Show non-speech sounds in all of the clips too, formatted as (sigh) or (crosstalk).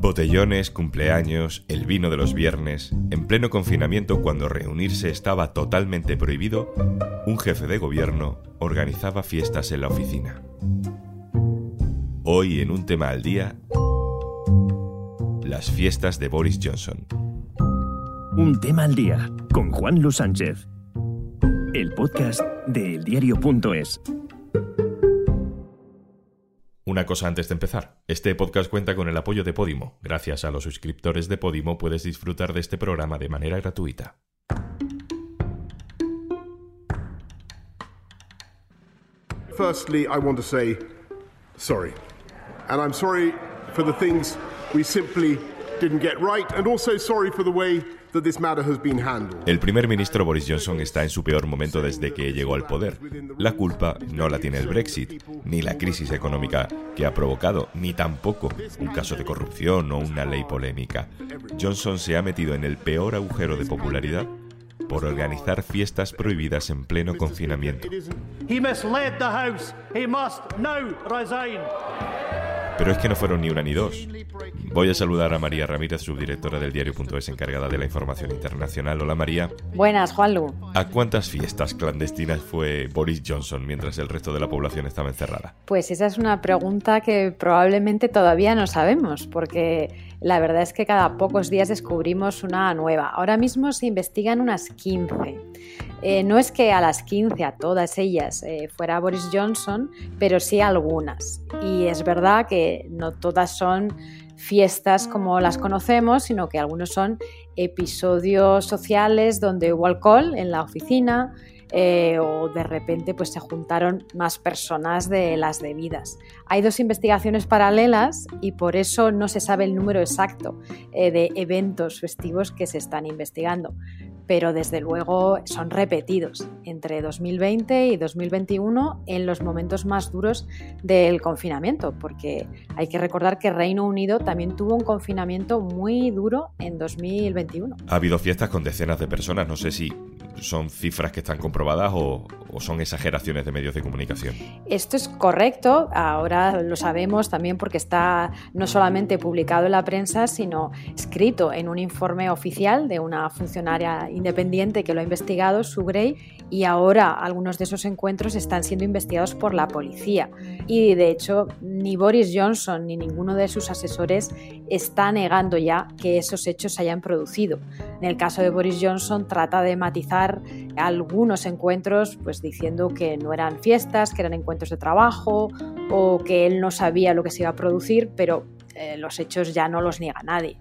Botellones, cumpleaños, el vino de los viernes. En pleno confinamiento, cuando reunirse estaba totalmente prohibido, un jefe de gobierno organizaba fiestas en la oficina. Hoy, en un tema al día, las fiestas de Boris Johnson. Un tema al día con Juan Luis Sánchez. El podcast de eldiario.es. Una cosa antes de empezar. Este podcast cuenta con el apoyo de Podimo. Gracias a los suscriptores de Podimo puedes disfrutar de este programa de manera gratuita. Firstly, I want sorry. And I'm sorry for the things we simply didn't get right, and also sorry for the way that this matter has been handled. El primer ministro Boris Johnson está en su peor momento desde que llegó al poder. La culpa no la tiene el Brexit, ni la crisis económica que ha provocado, ni tampoco un caso de corrupción o una ley polémica. Johnson se ha metido en el peor agujero de popularidad por organizar fiestas prohibidas en pleno confinamiento. He misled the House. He must now resign. Pero es que no fueron ni una ni dos. Voy a saludar a María Ramírez, subdirectora del diario.es encargada de la información internacional. Hola María. Buenas, Juanlu. ¿A cuántas fiestas clandestinas fue Boris Johnson mientras el resto de la población estaba encerrada? Pues esa es una pregunta que probablemente todavía no sabemos, porque la verdad es que cada pocos días descubrimos una nueva. Ahora mismo se investigan unas 15. Eh, no es que a las 15, a todas ellas, eh, fuera Boris Johnson, pero sí a algunas. Y es verdad que no todas son fiestas como las conocemos, sino que algunos son episodios sociales donde hubo alcohol en la oficina, eh, o de repente pues se juntaron más personas de las debidas. Hay dos investigaciones paralelas y por eso no se sabe el número exacto de eventos festivos que se están investigando pero desde luego son repetidos entre 2020 y 2021 en los momentos más duros del confinamiento, porque hay que recordar que Reino Unido también tuvo un confinamiento muy duro en 2021. Ha habido fiestas con decenas de personas, no sé si son cifras que están comprobadas o, son exageraciones de medios de comunicación. Esto es correcto, ahora lo sabemos también porque está no solamente publicado en la prensa, sino escrito en un informe oficial de una funcionaria independiente que lo ha investigado, Sugrey, y ahora algunos de esos encuentros están siendo investigados por la policía. Y de hecho, ni Boris Johnson ni ninguno de sus asesores está negando ya que esos hechos se hayan producido. En el caso de Boris Johnson trata de matizar algunos encuentros pues diciendo que no eran fiestas, que eran encuentros de trabajo o que él no sabía lo que se iba a producir, pero eh, los hechos ya no los niega nadie.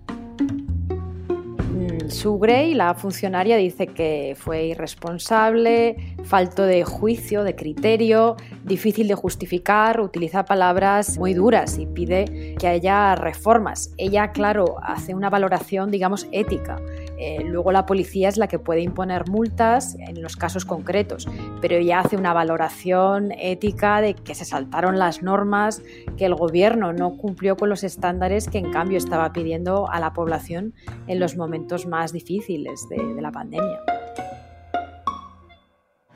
Mm, Sue Gray, la funcionaria, dice que fue irresponsable, falto de juicio, de criterio, difícil de justificar, utiliza palabras muy duras y pide que haya reformas. Ella, claro, hace una valoración, digamos, ética eh, luego la policía es la que puede imponer multas en los casos concretos, pero ella hace una valoración ética de que se saltaron las normas, que el gobierno no cumplió con los estándares que en cambio estaba pidiendo a la población en los momentos más difíciles de, de la pandemia.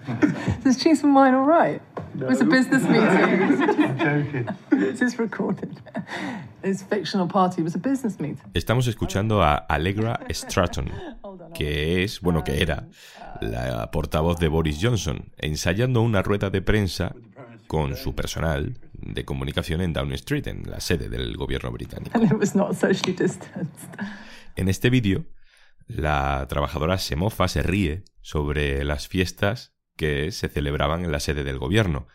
(laughs) No. It was a business meeting. (laughs) I'm joking. This is recorded. It's fictional party. It was a business meeting. Estamos escuchando a Allegra Stratton, que es, bueno, que era la portavoz de Boris Johnson, ensayando una rueda de prensa con su personal de comunicación en Downing Street, en la sede del gobierno británico. And it was not socially distanced. En este vídeo, la trabajadora se mofa, se ríe sobre las fiestas que se celebraban en la sede del gobierno.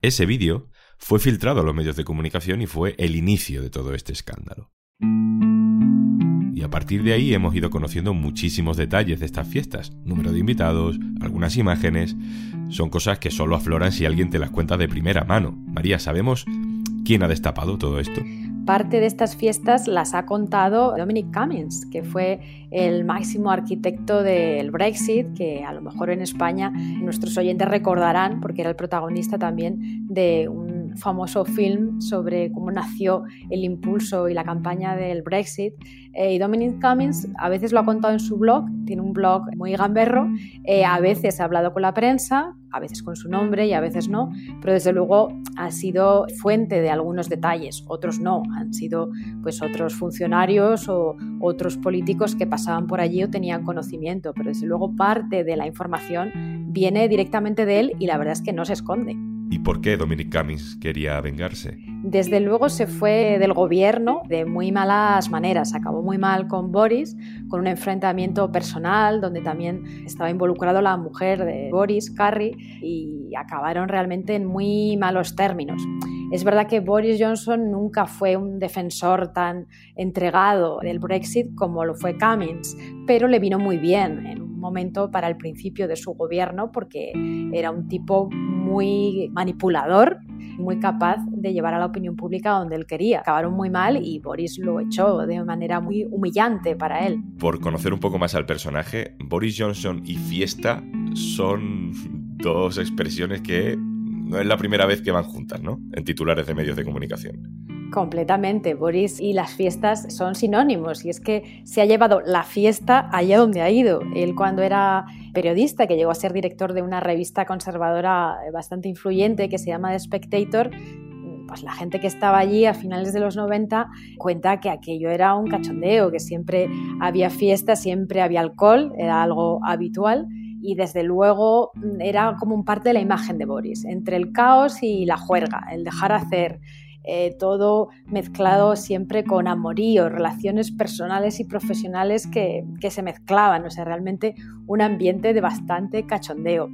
Ese vídeo fue filtrado a los medios de comunicación y fue el inicio de todo este escándalo. Y a partir de ahí hemos ido conociendo muchísimos detalles de estas fiestas, número de invitados, algunas imágenes, son cosas que solo afloran si alguien te las cuenta de primera mano. María, ¿sabemos quién ha destapado todo esto? Parte de estas fiestas las ha contado Dominic Cummings, que fue el máximo arquitecto del Brexit, que a lo mejor en España nuestros oyentes recordarán porque era el protagonista también de un famoso film sobre cómo nació el impulso y la campaña del Brexit. Eh, y Dominic Cummings a veces lo ha contado en su blog, tiene un blog muy gamberro, eh, a veces ha hablado con la prensa, a veces con su nombre y a veces no, pero desde luego ha sido fuente de algunos detalles, otros no, han sido pues otros funcionarios o otros políticos que pasaban por allí o tenían conocimiento, pero desde luego parte de la información viene directamente de él y la verdad es que no se esconde. ¿Y por qué Dominic Cummings quería vengarse? Desde luego se fue del gobierno de muy malas maneras. Acabó muy mal con Boris, con un enfrentamiento personal donde también estaba involucrado la mujer de Boris, Carrie, y acabaron realmente en muy malos términos. Es verdad que Boris Johnson nunca fue un defensor tan entregado del Brexit como lo fue Cummings, pero le vino muy bien momento para el principio de su gobierno porque era un tipo muy manipulador, muy capaz de llevar a la opinión pública donde él quería. Acabaron muy mal y Boris lo echó de manera muy humillante para él. Por conocer un poco más al personaje, Boris Johnson y fiesta son (laughs) dos expresiones que no es la primera vez que van juntas, ¿no? En titulares de medios de comunicación. Completamente. Boris y las fiestas son sinónimos y es que se ha llevado la fiesta allá donde ha ido. Él cuando era periodista, que llegó a ser director de una revista conservadora bastante influyente que se llama The Spectator, pues la gente que estaba allí a finales de los 90 cuenta que aquello era un cachondeo, que siempre había fiesta, siempre había alcohol, era algo habitual y desde luego era como un parte de la imagen de Boris, entre el caos y la juerga, el dejar hacer, eh, todo mezclado siempre con amorío, relaciones personales y profesionales que, que, se mezclaban, o sea, realmente un ambiente de bastante cachondeo.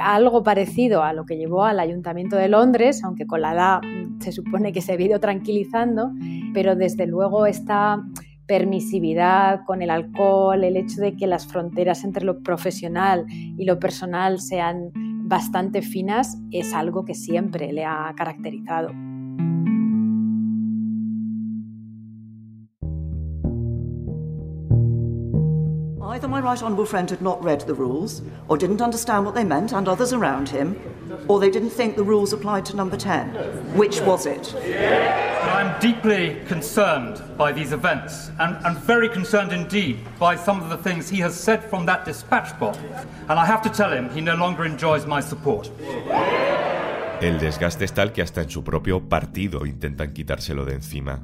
Algo parecido a lo que llevó al Ayuntamiento de Londres, aunque con la edad se supone que se ha ido tranquilizando, pero desde luego esta permisividad con el alcohol, el hecho de que las fronteras entre lo profesional y lo personal sean bastante finas, es algo que siempre le ha caracterizado. Either my right honourable friend had not read the rules, or didn't understand what they meant, and others around him, or they didn't think the rules applied to number 10. Which was it? I'm deeply concerned by these events, and, and very concerned indeed by some of the things he has said from that dispatch box. And I have to tell him he no longer enjoys my support. El desgaste es tal que hasta en su propio partido intentan quitárselo de encima.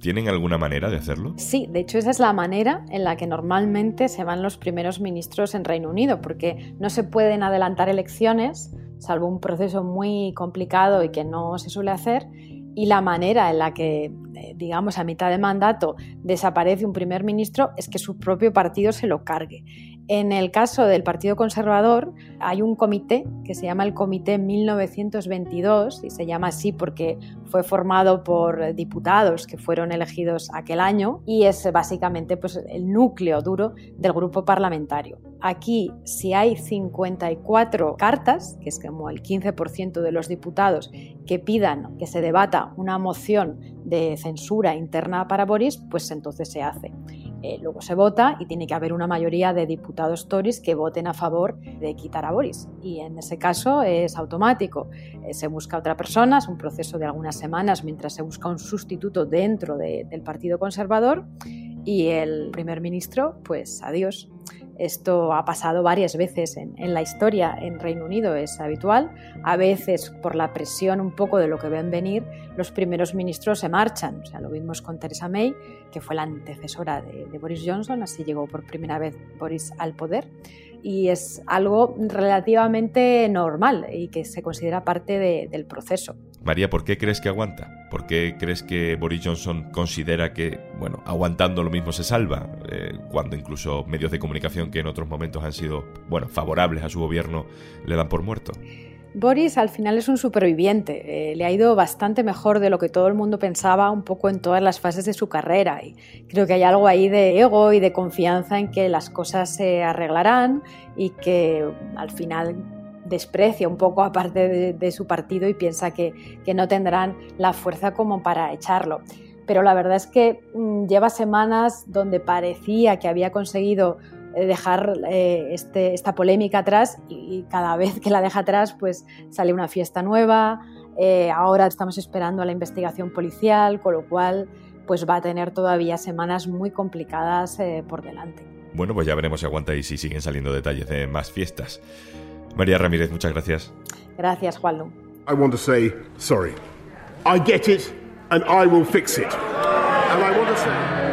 ¿Tienen alguna manera de hacerlo? Sí, de hecho esa es la manera en la que normalmente se van los primeros ministros en Reino Unido, porque no se pueden adelantar elecciones, salvo un proceso muy complicado y que no se suele hacer, y la manera en la que, eh, digamos, a mitad de mandato desaparece un primer ministro es que su propio partido se lo cargue. En el caso del Partido Conservador hay un comité que se llama el Comité 1922 y se llama así porque fue formado por diputados que fueron elegidos aquel año y es básicamente pues, el núcleo duro del grupo parlamentario. Aquí, si hay 54 cartas, que es como el 15% de los diputados que pidan que se debata una moción de censura interna para Boris, pues entonces se hace. Eh, luego se vota y tiene que haber una mayoría de diputados Tories que voten a favor de quitar a Boris. Y en ese caso es automático. Eh, se busca otra persona, es un proceso de algunas semanas mientras se busca un sustituto dentro del Partido Conservador y el primer ministro, pues adiós. Esto ha pasado varias veces en, la historia en Reino Unido, es habitual. A veces, por la presión un poco de lo que ven venir, los primeros ministros se marchan. O sea, lo vimos con Theresa May, que fue la antecesora de, de Boris Johnson, así llegó por primera vez Boris al poder y es algo relativamente normal y que se considera parte del proceso. María, ¿por qué crees que aguanta? ¿Por qué crees que Boris Johnson considera que, bueno, aguantando lo mismo se salva? Eh, cuando incluso medios de comunicación que en otros momentos han sido, bueno, favorables a su gobierno le dan por muerto. Boris al final es un superviviente, eh, le ha ido bastante mejor de lo que todo el mundo pensaba un poco en todas las fases de su carrera y creo que hay algo ahí de ego y de confianza en que las cosas se arreglarán y que al final desprecia un poco aparte de, su partido y piensa que, que no tendrán la fuerza como para echarlo pero la verdad es que mm, lleva semanas donde parecía que había conseguido eh, dejar eh, este, esta polémica atrás y, cada vez que la deja atrás pues sale una fiesta nueva, Eh, ahora estamos esperando a la investigación policial, con lo cual pues va a tener todavía semanas muy complicadas por delante. Bueno, pues ya veremos si aguanta y si siguen saliendo detalles de más fiestas. María Ramírez, muchas gracias. Gracias, Juanlu. I want to say sorry. I get it and I will fix it. And I want to say.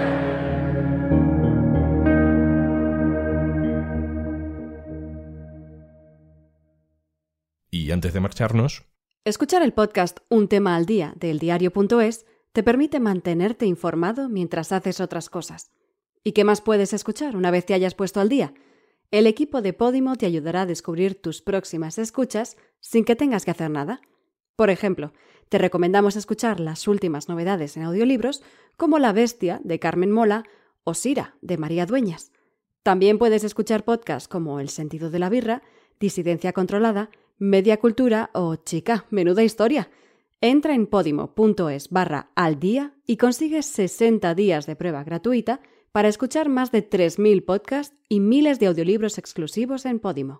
Y antes de marcharnos, Escuchar el podcast Un tema al día de eldiario.es te permite mantenerte informado mientras haces otras cosas. ¿Y qué más puedes escuchar una vez te hayas puesto al día? El equipo de Podimo te ayudará a descubrir tus próximas escuchas sin que tengas que hacer nada. Por ejemplo, te recomendamos escuchar las últimas novedades en audiolibros como La Bestia de Carmen Mola o Sira de María Dueñas. También puedes escuchar podcasts como El sentido de la birra, Disidencia controlada, Media Cultura o Chica, menuda historia. Entra en podimo.es barra al día y consigues 60 días de prueba gratuita para escuchar más de 3.000 podcasts y miles de audiolibros exclusivos en Podimo.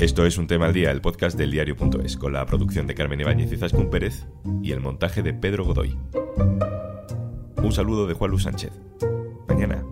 esto es un tema al día, el podcast del diario.es, con la producción de Carmen Ibáñez y Zascún Pérez y el montaje de Pedro Godoy. Un saludo de Juan Luis Sánchez. Mañana